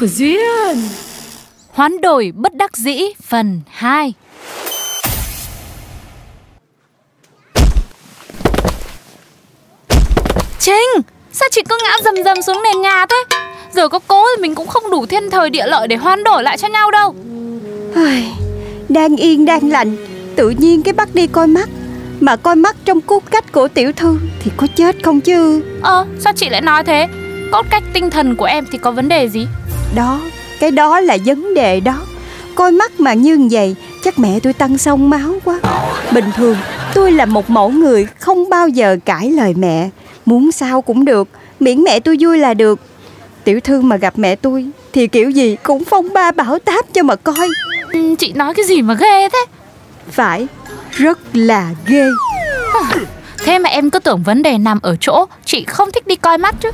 của Duyên Hoán đổi bất đắc dĩ phần 2 Trinh, sao chị cứ ngã dầm dầm xuống nền nhà thế? Giờ có cố thì mình cũng không đủ thiên thời địa lợi để hoán đổi lại cho nhau đâu Đang yên đang lành Tự nhiên cái bắt đi coi mắt Mà coi mắt trong cốt cách của tiểu thư Thì có chết không chứ Ờ, sao chị lại nói thế? Cốt cách tinh thần của em thì có vấn đề gì? Đó Cái đó là vấn đề đó. Coi mắt mà như vậy Chắc mẹ tôi tăng sông máu quá. Bình thường tôi là một mẫu người Không bao giờ cãi lời mẹ. Muốn sao cũng được Miễn mẹ tôi vui là được. Tiểu thư mà gặp mẹ tôi Thì kiểu gì cũng phong ba bảo táp cho mà coi. Ừ, chị nói cái gì mà ghê thế? Phải Rất là ghê. Thế mà em cứ tưởng vấn đề nằm ở chỗ chị không thích đi coi mắt chứ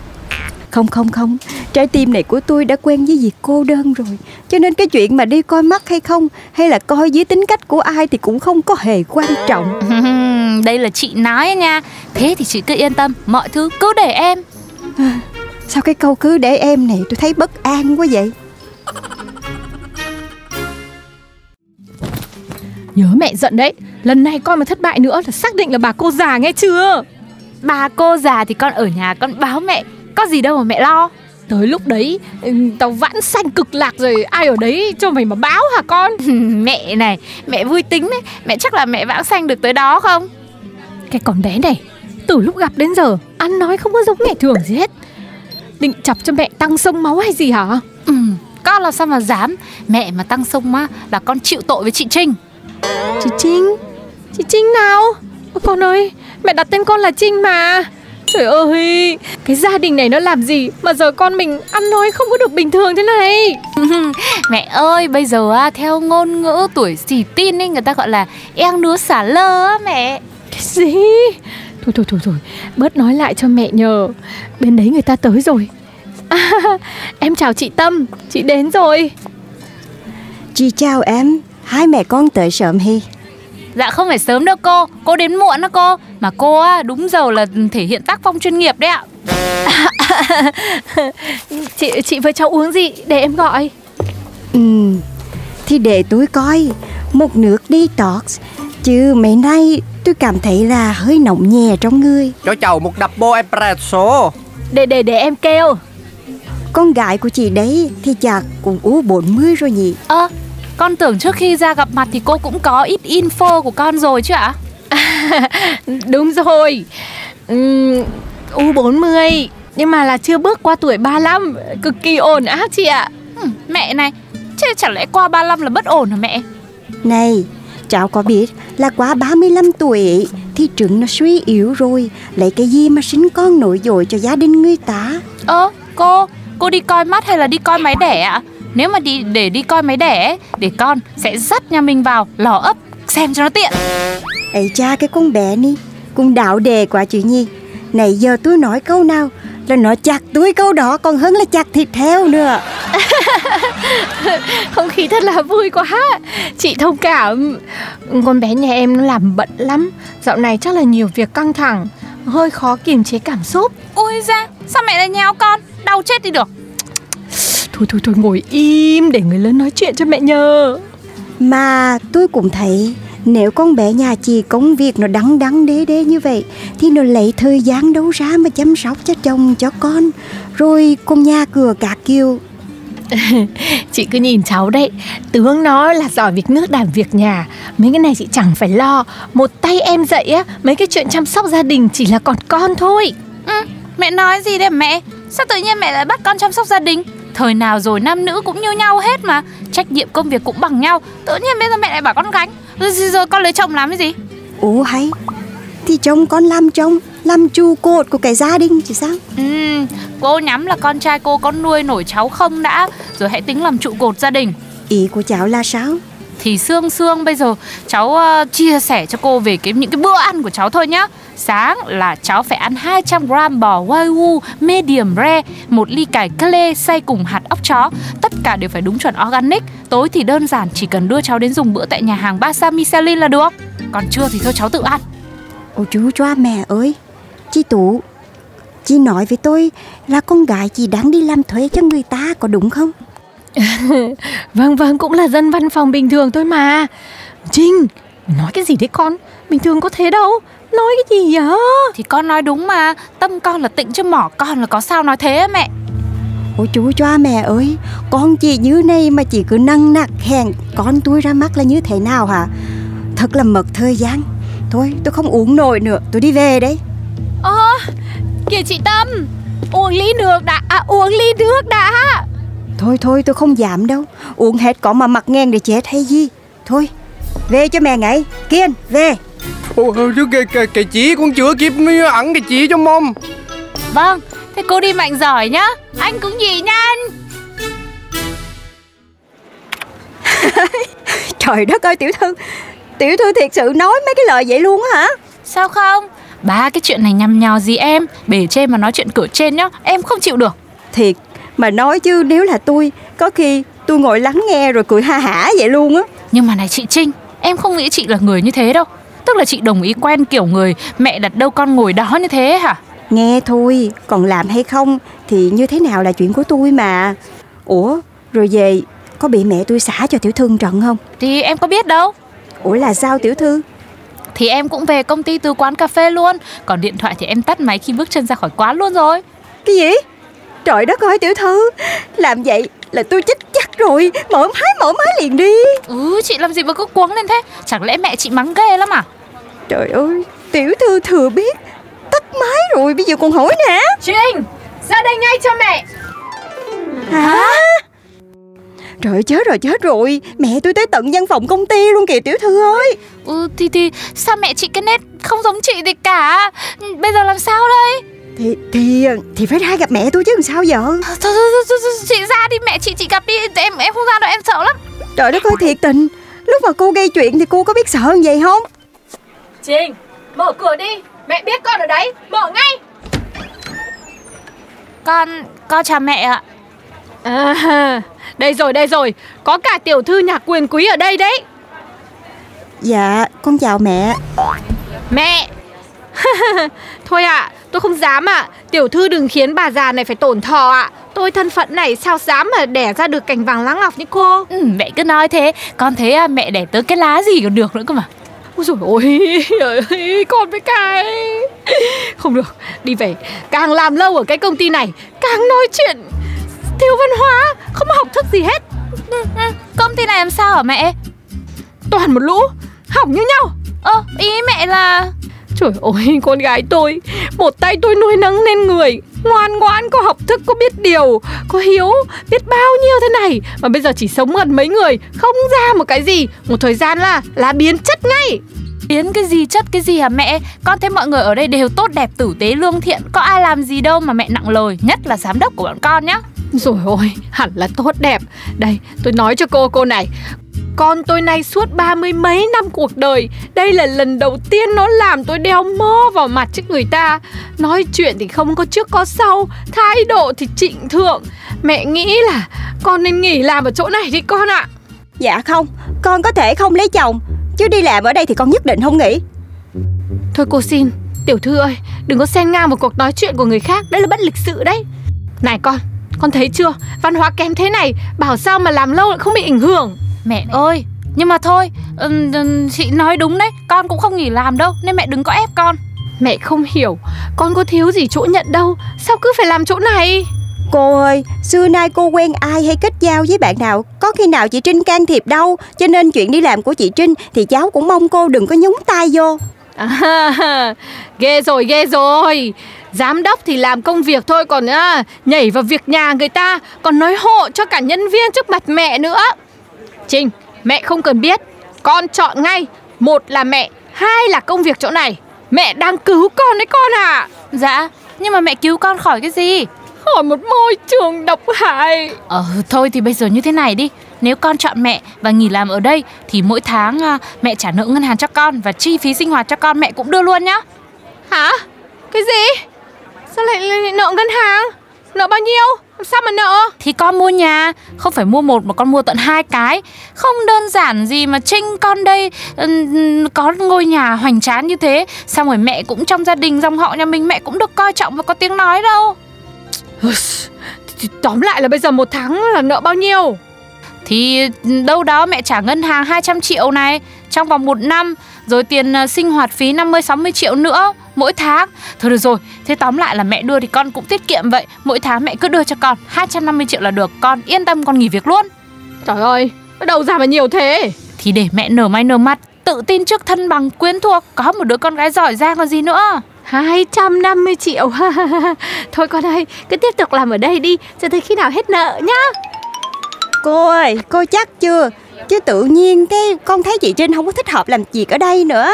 Không không không. Trái tim này của tôi đã quen với việc cô đơn rồi. Cho nên cái chuyện mà đi coi mắt hay không Hay là coi dưới tính cách của ai Thì cũng không có hề quan trọng. Đây là chị nói nha. Thế thì chị cứ yên tâm Mọi thứ cứ để em. Sao cái câu cứ để em này tôi thấy bất an quá vậy? Nhớ mẹ giận đấy. Lần này con mà thất bại nữa là xác định là bà cô già nghe chưa? Bà cô già thì con ở nhà con báo mẹ Có gì đâu mà mẹ lo. Tới lúc đấy ừ, Tao vãn xanh cực lạc rồi Ai ở đấy cho mày mà báo hả con? Mẹ này Mẹ vui tính đấy. Mẹ chắc là mẹ vãng sanh được tới đó không? Cái con bé này Từ lúc gặp đến giờ Ăn nói không có giống ngày thường gì hết. Định chọc cho mẹ tăng sông máu hay gì hả? Ừ, Con làm sao mà dám. Mẹ mà tăng sông á Là con chịu tội với chị Trinh. Chị Trinh? Chị Trinh nào? Ôi, Con ơi Mẹ đặt tên con là Trinh mà Trời ơi Cái gia đình này nó làm gì Mà giờ con mình ăn nói không có được bình thường thế này? Mẹ ơi bây giờ á Theo ngôn ngữ tuổi xỉ tin ấy Người ta gọi là Eng núa xả lơ á mẹ. Cái gì? Thôi thôi thôi thôi Bớt nói lại cho mẹ nhờ. Bên đấy người ta tới rồi. À, Em chào chị Tâm Chị đến rồi. Chị chào em Hai mẹ con tới sớm hi Dạ không phải sớm đâu cô Cô đến muộn đó cô Mà cô á đúng giờ là thể hiện tác phong chuyên nghiệp đấy ạ. Chị chị với cháu uống gì Để em gọi? Ừ Thì để tôi coi. Một nước detox Chứ mấy nay tôi cảm thấy là hơi nóng nhẹ trong người. Cho cháu một double espresso. Để để để em kêu. Con gái của chị đấy thì chắc cũng U40 rồi nhỉ. Ơ Con tưởng trước khi ra gặp mặt thì cô cũng có ít info của con rồi chứ ạ Đúng rồi. Uhm, U40 Nhưng mà là chưa bước qua tuổi 35 Cực kỳ ổn áp chị ạ. Ừ, Mẹ này Chứ chẳng lẽ qua 35 là bất ổn hả mẹ? Này Cháu có biết là quá 35 tuổi Thì trứng nó suy yếu rồi Lấy cái gì mà sinh con nổi dội cho gia đình người ta? Ơ cô Cô đi coi mắt hay là đi coi máy đẻ ạ? Nếu mà đi để đi coi máy đẻ Để con sẽ dắt nhà mình vào lò ấp Xem cho nó tiện ấy cha cái con bé ni Cũng đạo đề quá chứ nhi. Này giờ tôi nói câu nào Là nó chặt túi câu đó Còn hơn là chặt thịt heo nữa. Không khí thật là vui quá. Chị thông cảm. Con bé nhà em nó làm bận lắm. Dạo này chắc là nhiều việc căng thẳng Hơi khó kiềm chế cảm xúc. Ui ra Sao mẹ lại nhéo con? Đau chết đi được. Thôi thôi thôi ngồi im để người lớn nói chuyện cho mẹ nhờ. Mà tôi cũng thấy Nếu con bé nhà chị công việc nó đắng đắng đế đế như vậy Thì nó lấy thời gian đâu ra mà chăm sóc cho chồng cho con. Rồi cùng nhà cửa cả kiều Chị cứ nhìn cháu đấy. Tướng nó là giỏi việc nước đảm việc nhà. Mấy cái này chị chẳng phải lo. Một tay em dạy á Mấy cái chuyện chăm sóc gia đình chỉ là còn con thôi. Ừ, mẹ nói gì đấy mẹ? Sao tự nhiên mẹ lại bắt con chăm sóc gia đình? Thời nào rồi nam nữ cũng như nhau hết mà. Trách nhiệm công việc cũng bằng nhau. Tự nhiên bây giờ mẹ lại bảo con gánh Rồi, rồi con lấy chồng làm cái gì? Ủa hay Thì chồng con làm chồng Làm trụ cột của cái gia đình chứ sao? Ừ, cô nhắm là con trai cô có nuôi nổi cháu không đã Rồi hãy tính làm trụ cột gia đình. Ý của cháu là sao thì xương xương bây giờ cháu uh, chia sẻ cho cô về cái những cái bữa ăn của cháu thôi nhá. Sáng là cháu phải ăn 200g bò Wagyu medium rare một ly cải clê xay cùng hạt óc chó. Tất cả đều phải đúng chuẩn organic. Tối thì đơn giản chỉ cần đưa cháu đến dùng bữa tại nhà hàng Basa Michelin là được. Còn trưa thì thôi cháu tự ăn. Ôi chú cho à, mẹ ơi. Chị Tú Chị nói với tôi là con gái chị đang đi làm thuê cho người ta có đúng không? Vâng vâng cũng là dân văn phòng bình thường thôi mà. Trinh Nói cái gì đấy con? Bình thường có thế đâu. Nói cái gì vậy? Thì con nói đúng mà. Tâm con là tịnh chứ mỏ con là có sao nói thế á mẹ. Ôi chú choa mẹ ơi. Con chị như này mà chị cứ năng nặc hèn Con tôi ra mắt là như thế nào hả? Thật là mất thời gian. Thôi tôi không uống nổi nữa. Tôi đi về đấy Ơ Kìa chị Tâm. Uống ly nước đã. À uống ly nước đã Thôi thôi tôi không dám đâu. Uống hết có mà mặt ngang để chết hay gì? Thôi về cho mẹ ngay. Kiên về. Ủa, chứ cái, cái, cái chỉ cũng chưa kịp ăn cái chỉ cho mom Vâng Thế cô đi mạnh giỏi nhá. Anh cũng gì nha anh Trời đất ơi tiểu thư. Tiểu thư thiệt sự nói mấy cái lời vậy luôn á hả? Sao không? Ba cái chuyện này nhằm nhò gì em? Bề trên mà nói chuyện cửa trên nhá Em không chịu được. Thiệt Mà nói chứ nếu là tôi Có khi tôi ngồi lắng nghe rồi cười ha hả vậy luôn á. Nhưng mà này chị Trinh Em không nghĩ chị là người như thế đâu. Tức là chị đồng ý quen kiểu người Mẹ đặt đâu con ngồi đó như thế hả? Nghe thôi Còn làm hay không Thì như thế nào là chuyện của tôi mà. Ủa rồi về Có bị mẹ tôi xả cho tiểu thư một trận không? Thì em có biết đâu. Ủa là sao tiểu thư? Thì em cũng về công ty từ quán cà phê luôn. Còn điện thoại thì em tắt máy khi bước chân ra khỏi quán luôn rồi. Cái gì Trời đất ơi tiểu thư. Làm vậy là tôi chết chắc rồi. Mở máy mở máy liền đi. Ừ chị làm gì mà cứ cuống lên thế? Chẳng lẽ mẹ chị mắng ghê lắm à? Trời ơi Tiểu thư thừa biết. Tắt máy rồi bây giờ còn hỏi nè. Trinh Ra đây ngay cho mẹ. Hả? Trời ơi, chết rồi chết rồi. Mẹ tôi tới tận văn phòng công ty luôn kìa tiểu thư ơi. Ừ thì thì sao mẹ chị cái nét không giống chị gì cả? Bây giờ làm sao đây Thì thì thì phải ra gặp mẹ tôi chứ làm sao giờ Thôi thôi thôi, thôi, thôi chị ra đi mẹ chị chị gặp đi. Em em không ra đâu em sợ lắm. Trời đất ơi thiệt tình. Lúc mà cô gây chuyện thì cô có biết sợ như vậy không? Trinh Mở cửa đi. Mẹ biết con ở đấy. Mở ngay. Con con chào mẹ ạ. À Đây rồi đây rồi. Có cả tiểu thư nhạc quyền quý ở đây đấy. Dạ con chào mẹ. Mẹ. Thôi ạ Tôi không dám ạ. Tiểu thư đừng khiến bà già này phải tổn thọ ạ. Tôi thân phận này sao dám mà đẻ ra được cành vàng lá ngọc như cô? Ừ, Mẹ cứ nói thế. Con thấy à, mẹ đẻ tới cái lá gì còn được nữa cơ mà. Ôi dồi ôi, ôi con với cái. Không được, đi về. Càng làm lâu ở cái công ty này Càng nói chuyện thiếu văn hóa Không học thức gì hết. Ừ, ừ, Công ty này làm sao hả mẹ? Toàn một lũ, hỏng như nhau. Ơ ý mẹ là Trời ơi, con gái tôi Một tay tôi nuôi nấng nên người. Ngoan ngoãn, có học thức, có biết điều Có hiếu, biết bao nhiêu thế này. Mà bây giờ chỉ sống gần mấy người Không ra một cái gì. Một thời gian là là biến chất ngay. Biến cái gì chất cái gì hả mẹ? Con thấy mọi người ở đây đều tốt đẹp tử tế lương thiện. Có ai làm gì đâu mà mẹ nặng lời Nhất là giám đốc của bọn con nhá. Rồi ôi, hẳn là tốt đẹp. Đây, tôi nói cho cô cô này Con tôi nay suốt ba mươi mấy năm cuộc đời. Đây là lần đầu tiên nó làm tôi đeo mơ vào mặt trước người ta. Nói chuyện thì không có trước có sau Thái độ thì trịnh thượng. Mẹ nghĩ là con nên nghỉ làm ở chỗ này đi con ạ. Dạ không Con có thể không lấy chồng Chứ đi làm ở đây thì con nhất định không nghỉ. Thôi cô xin Tiểu thư ơi Đừng có xen ngang một cuộc nói chuyện của người khác Đấy là bất lịch sự đấy. Này con Con thấy chưa Văn hóa kém thế này Bảo sao mà làm lâu lại không bị ảnh hưởng Mẹ ơi Nhưng mà thôi Chị nói đúng đấy Con cũng không nghỉ làm đâu Nên mẹ đừng có ép con. Mẹ không hiểu Con có thiếu gì chỗ nhận đâu Sao cứ phải làm chỗ này? Cô ơi, xưa nay cô quen ai hay kết giao với bạn nào Có khi nào chị Trinh can thiệp đâu Cho nên chuyện đi làm của chị Trinh Thì cháu cũng mong cô đừng có nhúng tay vô. À, Ghê rồi ghê rồi. Giám đốc thì làm công việc thôi Còn à, nhảy vào việc nhà người ta Còn nói hộ cho cả nhân viên trước mặt mẹ nữa Trinh Mẹ không cần biết Con chọn ngay Một là mẹ Hai là công việc chỗ này Mẹ đang cứu con đấy con à Dạ Nhưng mà mẹ cứu con khỏi cái gì Khỏi một môi trường độc hại Ờ thôi thì bây giờ như thế này đi Nếu con chọn mẹ và nghỉ làm ở đây Thì mỗi tháng à, mẹ trả nợ ngân hàng cho con Và chi phí sinh hoạt cho con mẹ cũng đưa luôn nhá Hả? Cái gì? Sao lại, lại, lại nợ ngân hàng? Nợ bao nhiêu? Sao mà nợ? Thì con mua nhà Không phải mua một mà con mua tận hai cái Không đơn giản gì mà Trinh con đây Có ngôi nhà hoành tráng như thế Xong rồi mẹ cũng trong gia đình dòng họ nhà mình Mẹ cũng được coi trọng và có tiếng nói đâu Thì tóm lại là bây giờ một tháng là nợ bao nhiêu? Thì đâu đó mẹ trả ngân hàng 200 triệu này Trong vòng một năm Rồi tiền à, sinh hoạt phí 50-60 triệu nữa Mỗi tháng. Thôi được rồi Thế tóm lại là mẹ đưa thì con cũng tiết kiệm vậy. Mỗi tháng mẹ cứ đưa cho con 250 triệu là được. Con yên tâm con nghỉ việc luôn. Trời ơi, nó đâu ra mà nhiều thế? Thì để mẹ nở may nở mặt Tự tin trước thân bằng quyến thuộc. Có một đứa con gái giỏi ra còn gì nữa. 250 triệu. Thôi con ơi, cứ tiếp tục làm ở đây đi Cho tới khi nào hết nợ nhá. Cô ơi, cô chắc chưa? Chứ tự nhiên cái con thấy chị Trinh không có thích hợp làm việc ở đây nữa.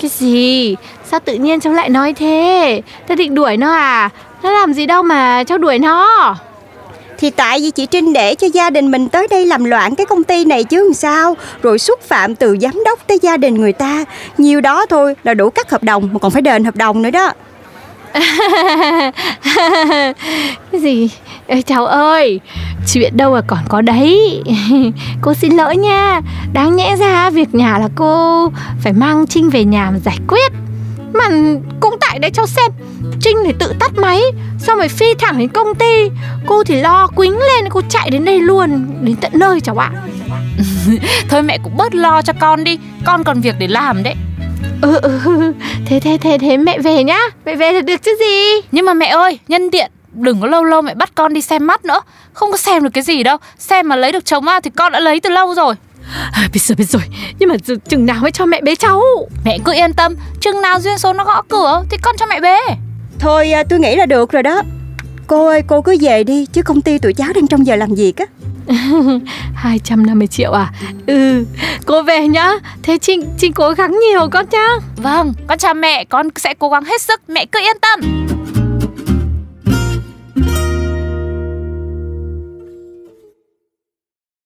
Cái gì? Sao tự nhiên cháu lại nói thế? Cháu định đuổi nó à? Nó làm gì đâu mà cháu đuổi nó. Thì tại vì chị Trinh để cho gia đình mình tới đây làm loạn cái công ty này chứ làm sao? Rồi xúc phạm từ giám đốc tới gia đình người ta. Nhiều đó thôi là đủ cắt hợp đồng mà còn phải đền hợp đồng nữa đó. Cái gì? Ê, cháu ơi Chuyện đâu mà còn có đấy? Cô xin lỗi nha. Đáng nhẽ ra việc nhà là cô Phải mang Trinh về nhà mà giải quyết Mà cũng tại đấy cháu xem. Trinh thì tự tắt máy Xong rồi phi thẳng đến công ty. Cô thì lo quính lên Cô chạy đến đây luôn Đến tận nơi cháu ạ. Thôi mẹ cũng bớt lo cho con đi Con còn việc để làm đấy. Ừ ừ Thế thế thế thế mẹ về nhá. Mẹ về là được chứ gì? Nhưng mà mẹ ơi nhân tiện Đừng có lâu lâu mẹ bắt con đi xem mắt nữa. Không có xem được cái gì đâu. Xem mà lấy được chồng à thì con đã lấy từ lâu rồi à, Biết rồi biết rồi. Nhưng mà chừng- nào mới cho mẹ bế cháu? Mẹ cứ yên tâm. Chừng nào duyên số nó gõ cửa Thì con cho mẹ bế. Thôi à, tôi nghĩ là được rồi đó. Cô ơi cô cứ về đi Chứ công ty tụi cháu đang trong giờ làm việc á. 250 triệu à? Ừ Cô về nhá. Thế Trinh Trinh cố gắng nhiều con nhá. Vâng con chào mẹ. Con sẽ cố gắng hết sức. Mẹ cứ yên tâm